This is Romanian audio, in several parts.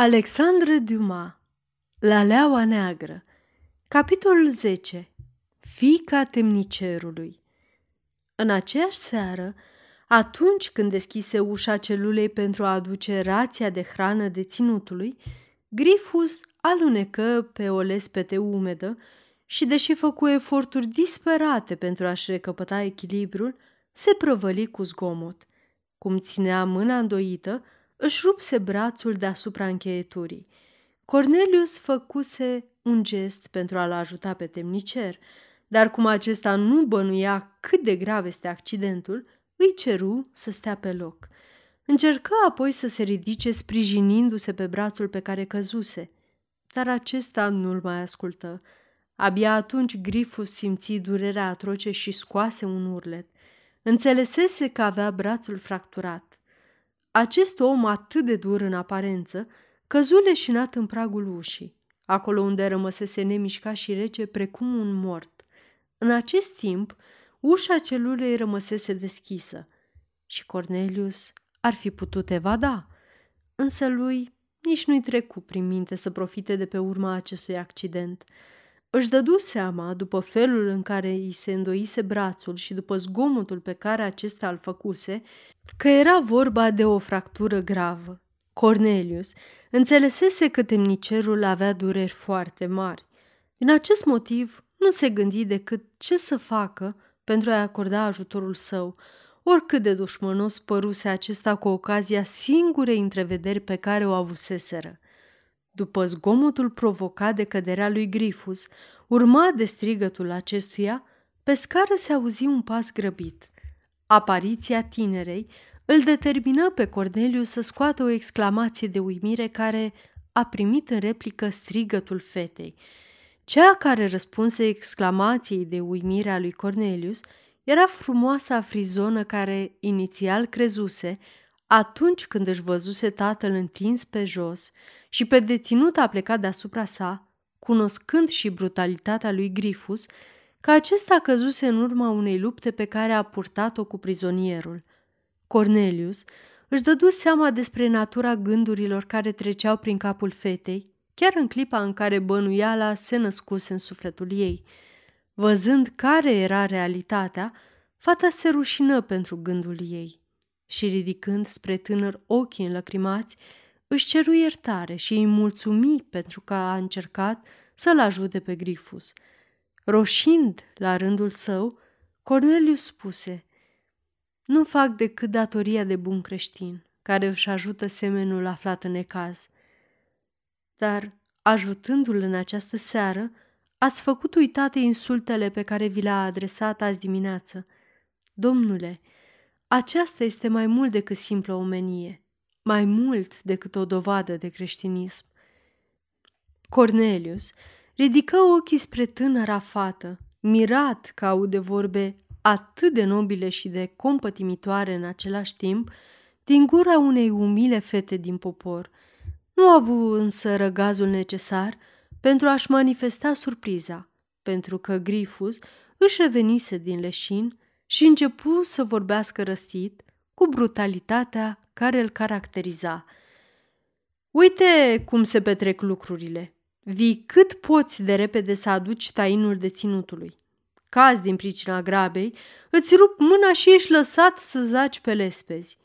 Alexandre Dumas La leaua neagră Capitolul 10 Fica temnicerului În aceeași seară, atunci când deschise ușa celulei pentru a aduce rația de hrană deținutului, Grifus alunecă pe o lespete umedă și, deși făcu eforturi disperate pentru a-și recăpăta echilibrul, se prăvăli cu zgomot. Cum ținea mâna îndoită, își rupse brațul deasupra încheieturii. Cornelius făcuse un gest pentru a-l ajuta pe temnicer, dar cum acesta nu bănuia cât de grav este accidentul, îi ceru să stea pe loc. Încercă apoi să se ridice sprijinindu-se pe brațul pe care căzuse, dar acesta nu-l mai ascultă. Abia atunci Grifus simți durerea atroce și scoase un urlet. Înțelesese că avea brațul fracturat. Acest om atât de dur în aparență căzu leșinat în pragul ușii, acolo unde rămăsese nemișcat și rece precum un mort. În acest timp, ușa celulei rămăsese deschisă și Cornelius ar fi putut evada, însă lui nici nu-i trecu prin minte să profite de pe urma acestui accident – își dădu seama, după felul în care îi se îndoise brațul și după zgomotul pe care acesta îl făcuse, că era vorba de o fractură gravă. Cornelius înțelesese că temnicerul avea dureri foarte mari. Din acest motiv, nu se gândi decât ce să facă pentru a-i acorda ajutorul său, oricât de dușmănos păruse acesta cu ocazia singurei întrevederi pe care o avuseseră. După zgomotul provocat de căderea lui Grifus, urmat de strigătul acestuia, pe scară se auzi un pas grăbit. Apariția tinerei îl determină pe Corneliu să scoată o exclamație de uimire care a primit în replică strigătul fetei. Cea care răspunse exclamației de uimire a lui Cornelius era frumoasa frizonă care inițial crezuse, atunci când își văzuse tatăl întins pe jos și pe deținut a plecat deasupra sa, cunoscând și brutalitatea lui Grifus, că acesta căzuse în urma unei lupte pe care a purtat-o cu prizonierul. Cornelius își dădu seama despre natura gândurilor care treceau prin capul fetei, chiar în clipa în care bănuiala se născuse în sufletul ei. Văzând care era realitatea, fata se rușină pentru gândul ei și ridicând spre tânăr ochii înlăcrimați, își ceru iertare și îi mulțumi pentru că a încercat să-l ajute pe Grifus. Roșind la rândul său, Cornelius spuse, Nu fac decât datoria de bun creștin, care își ajută semenul aflat în necaz. Dar, ajutându-l în această seară, ați făcut uitate insultele pe care vi le-a adresat azi dimineață. Domnule, aceasta este mai mult decât simplă omenie mai mult decât o dovadă de creștinism. Cornelius ridică ochii spre tânăra fată, mirat că aude vorbe atât de nobile și de compătimitoare în același timp, din gura unei umile fete din popor. Nu a avut însă răgazul necesar pentru a-și manifesta surpriza, pentru că Grifus își revenise din leșin și începu să vorbească răstit, cu brutalitatea care îl caracteriza. Uite cum se petrec lucrurile. Vii cât poți de repede să aduci tainul deținutului. Caz din pricina grabei, îți rup mâna și ești lăsat să zaci pe lespezi.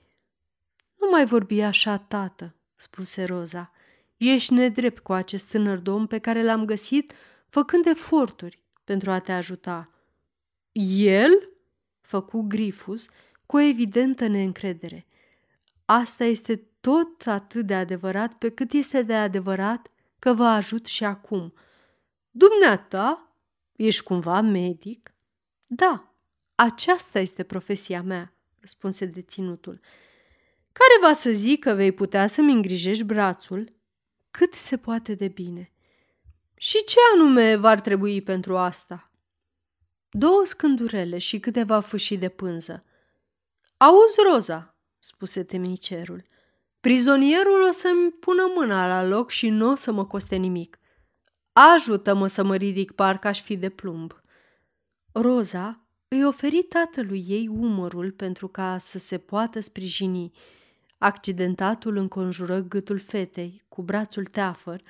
Nu mai vorbi așa, tată, spuse Roza. Ești nedrept cu acest tânăr domn pe care l-am găsit făcând eforturi pentru a te ajuta. El? Făcu Grifus cu o evidentă neîncredere. Asta este tot atât de adevărat pe cât este de adevărat că vă ajut și acum. Dumneata, ești cumva medic? Da, aceasta este profesia mea, răspunse deținutul. Care va să zic că vei putea să-mi îngrijești brațul cât se poate de bine. Și ce anume v-ar trebui pentru asta? Două scândurele și câteva fâșii de pânză. Auzi, Roza, spuse temnicerul. Prizonierul o să-mi pună mâna la loc și nu o să mă coste nimic. Ajută-mă să mă ridic, parcă aș fi de plumb. Roza îi oferi tatălui ei umărul pentru ca să se poată sprijini. Accidentatul înconjură gâtul fetei cu brațul teafăr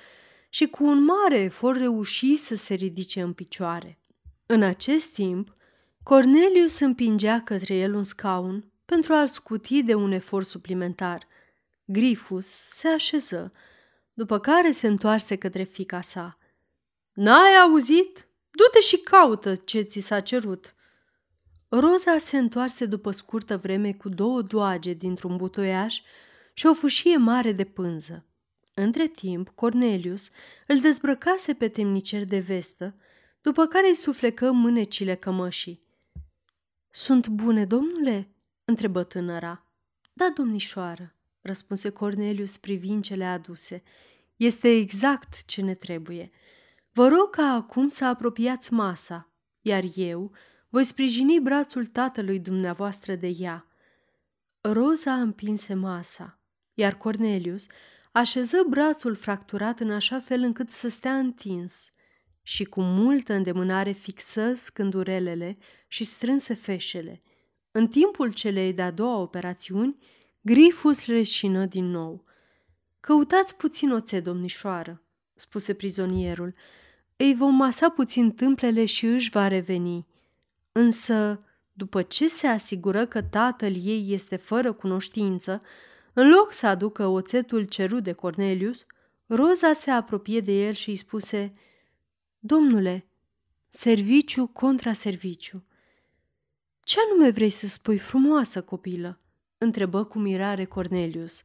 și cu un mare efort reuși să se ridice în picioare. În acest timp, Cornelius împingea către el un scaun pentru a-l scuti de un efort suplimentar. Grifus se așeză, după care se întoarse către fica sa. N-ai auzit? Du-te și caută ce ți s-a cerut. Roza se întoarse după scurtă vreme cu două doage dintr-un butoiaș și o fâșie mare de pânză. Între timp, Cornelius îl dezbrăcase pe temnicer de vestă, după care îi suflecă mânecile cămășii. Sunt bune, domnule?" întrebă tânăra. Da, domnișoară, răspunse Cornelius privind cele aduse. Este exact ce ne trebuie. Vă rog ca acum să apropiați masa, iar eu voi sprijini brațul tatălui dumneavoastră de ea. Roza împinse masa, iar Cornelius așeză brațul fracturat în așa fel încât să stea întins și cu multă îndemânare fixă scândurelele și strânse feșele. În timpul celei de-a doua operațiuni, Grifus leșină din nou. Căutați puțin oțet, domnișoară, spuse prizonierul. Ei vom masa puțin tâmplele și își va reveni. Însă, după ce se asigură că tatăl ei este fără cunoștință, în loc să aducă oțetul cerut de Cornelius, Roza se apropie de el și îi spuse Domnule, serviciu contra serviciu. Ce anume vrei să spui, frumoasă copilă?" întrebă cu mirare Cornelius.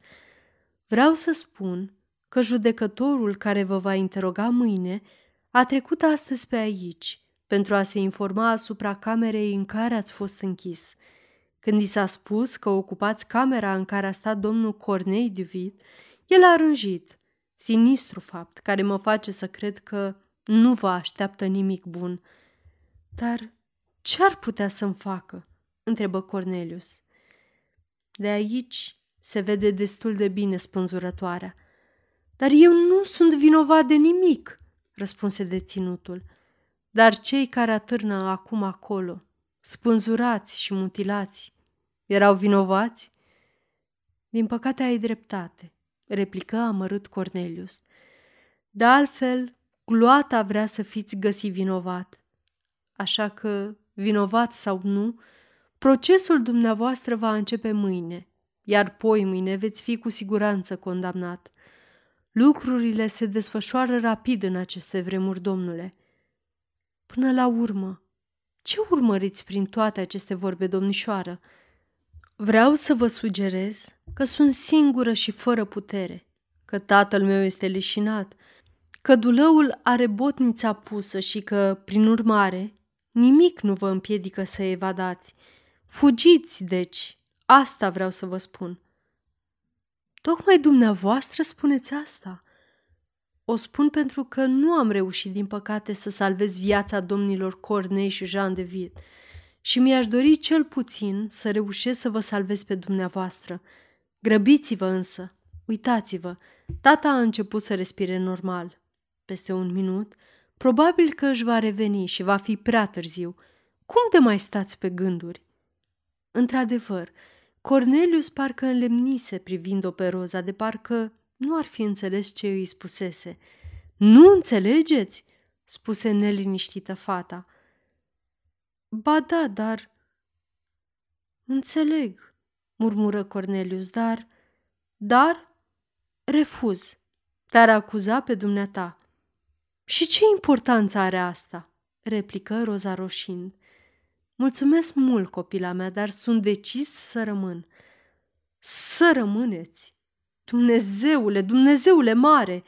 Vreau să spun că judecătorul care vă va interoga mâine a trecut astăzi pe aici pentru a se informa asupra camerei în care ați fost închis. Când i s-a spus că ocupați camera în care a stat domnul Cornei Duvid, el a rânjit. Sinistru fapt, care mă face să cred că nu vă așteaptă nimic bun. Dar ce ar putea să-mi facă? întrebă Cornelius. De aici se vede destul de bine spânzurătoarea. Dar eu nu sunt vinovat de nimic, răspunse deținutul. Dar cei care atârnă acum acolo, spânzurați și mutilați, erau vinovați? Din păcate ai dreptate, replică amărât Cornelius. De altfel, gloata vrea să fiți găsit vinovat. Așa că, vinovat sau nu, procesul dumneavoastră va începe mâine, iar poi mâine veți fi cu siguranță condamnat. Lucrurile se desfășoară rapid în aceste vremuri, domnule. Până la urmă, ce urmăriți prin toate aceste vorbe, domnișoară? Vreau să vă sugerez că sunt singură și fără putere, că tatăl meu este leșinat, că dulăul are botnița pusă și că, prin urmare, nimic nu vă împiedică să evadați. Fugiți, deci, asta vreau să vă spun. Tocmai dumneavoastră spuneți asta – o spun pentru că nu am reușit, din păcate, să salvez viața domnilor Cornei și Jean de Viet și mi-aș dori cel puțin să reușesc să vă salvez pe dumneavoastră. Grăbiți-vă însă, uitați-vă, tata a început să respire normal. Peste un minut, probabil că își va reveni și va fi prea târziu. Cum de mai stați pe gânduri? Într-adevăr, Cornelius parcă înlemnise privind-o pe Roza, de parcă nu ar fi înțeles ce îi spusese. Nu înțelegeți?" spuse neliniștită fata. Ba da, dar... Înțeleg, murmură Cornelius, dar... Dar? Refuz. Dar acuza pe dumneata. Și ce importanță are asta? replică Roza roșind. Mulțumesc mult, copila mea, dar sunt decis să rămân. Să rămâneți, Dumnezeule, Dumnezeule mare,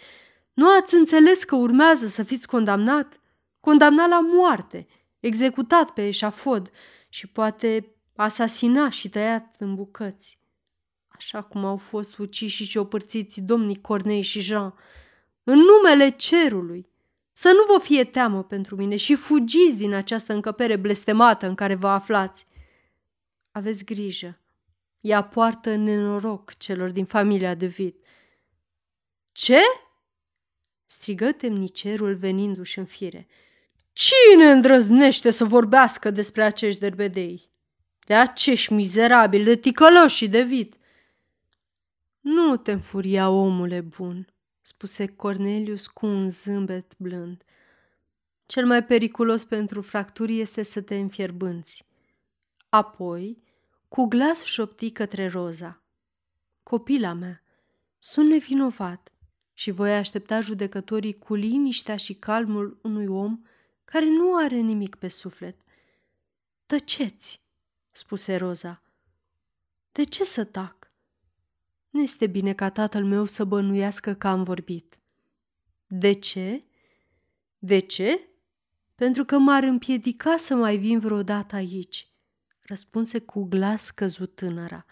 nu ați înțeles că urmează să fiți condamnat? Condamnat la moarte, executat pe eșafod și poate asasinat și tăiat în bucăți. Așa cum au fost uciși și ciopărțiți domnii Cornei și Jean, în numele cerului. Să nu vă fie teamă pentru mine și fugiți din această încăpere blestemată în care vă aflați. Aveți grijă, ea poartă nenoroc celor din familia de Vid. Ce? strigă temnicerul venindu-și în fire. Cine îndrăznește să vorbească despre acești derbedei? De acești mizerabili, de ticăloși și de vid. Nu te înfuria, omule bun, spuse Cornelius cu un zâmbet blând. Cel mai periculos pentru fracturi este să te înfierbânți. Apoi, cu glas șopti către Roza. Copila mea, sunt nevinovat și voi aștepta judecătorii cu liniștea și calmul unui om care nu are nimic pe suflet. Tăceți, spuse Roza. De ce să tac? Nu este bine ca tatăl meu să bănuiască că am vorbit. De ce? De ce? Pentru că m-ar împiedica să mai vin vreodată aici, răspunse cu glas căzut tânăra.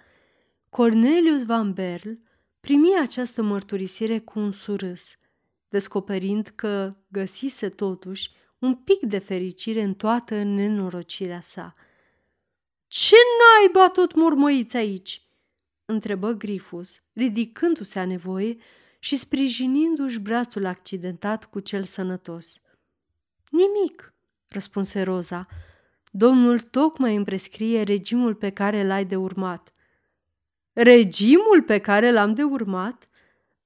Cornelius Van Berl primi această mărturisire cu un surâs, descoperind că găsise totuși un pic de fericire în toată nenorocirea sa. Ce naiba tot murmăiți aici?" Întrebă Grifus, ridicându-se a nevoie și sprijinindu-și brațul accidentat cu cel sănătos. Nimic, răspunse Roza. Domnul tocmai îmi prescrie regimul pe care l-ai de urmat. Regimul pe care l-am de urmat?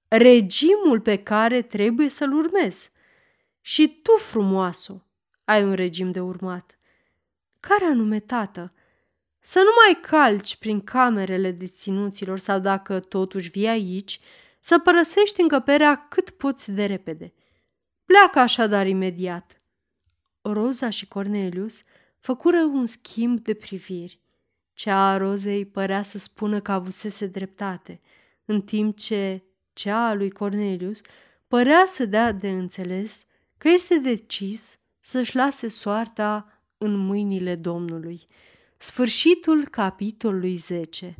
Regimul pe care trebuie să-l urmez. Și tu, frumoasă, ai un regim de urmat. Care anume, tată? Să nu mai calci prin camerele deținuților sau dacă totuși vii aici, să părăsești încăperea cât poți de repede. Pleacă așadar imediat. Roza și Cornelius făcură un schimb de priviri. Cea a Rozei părea să spună că avusese dreptate, în timp ce cea a lui Cornelius părea să dea de înțeles că este decis să-și lase soarta în mâinile Domnului. Sfârșitul capitolului 10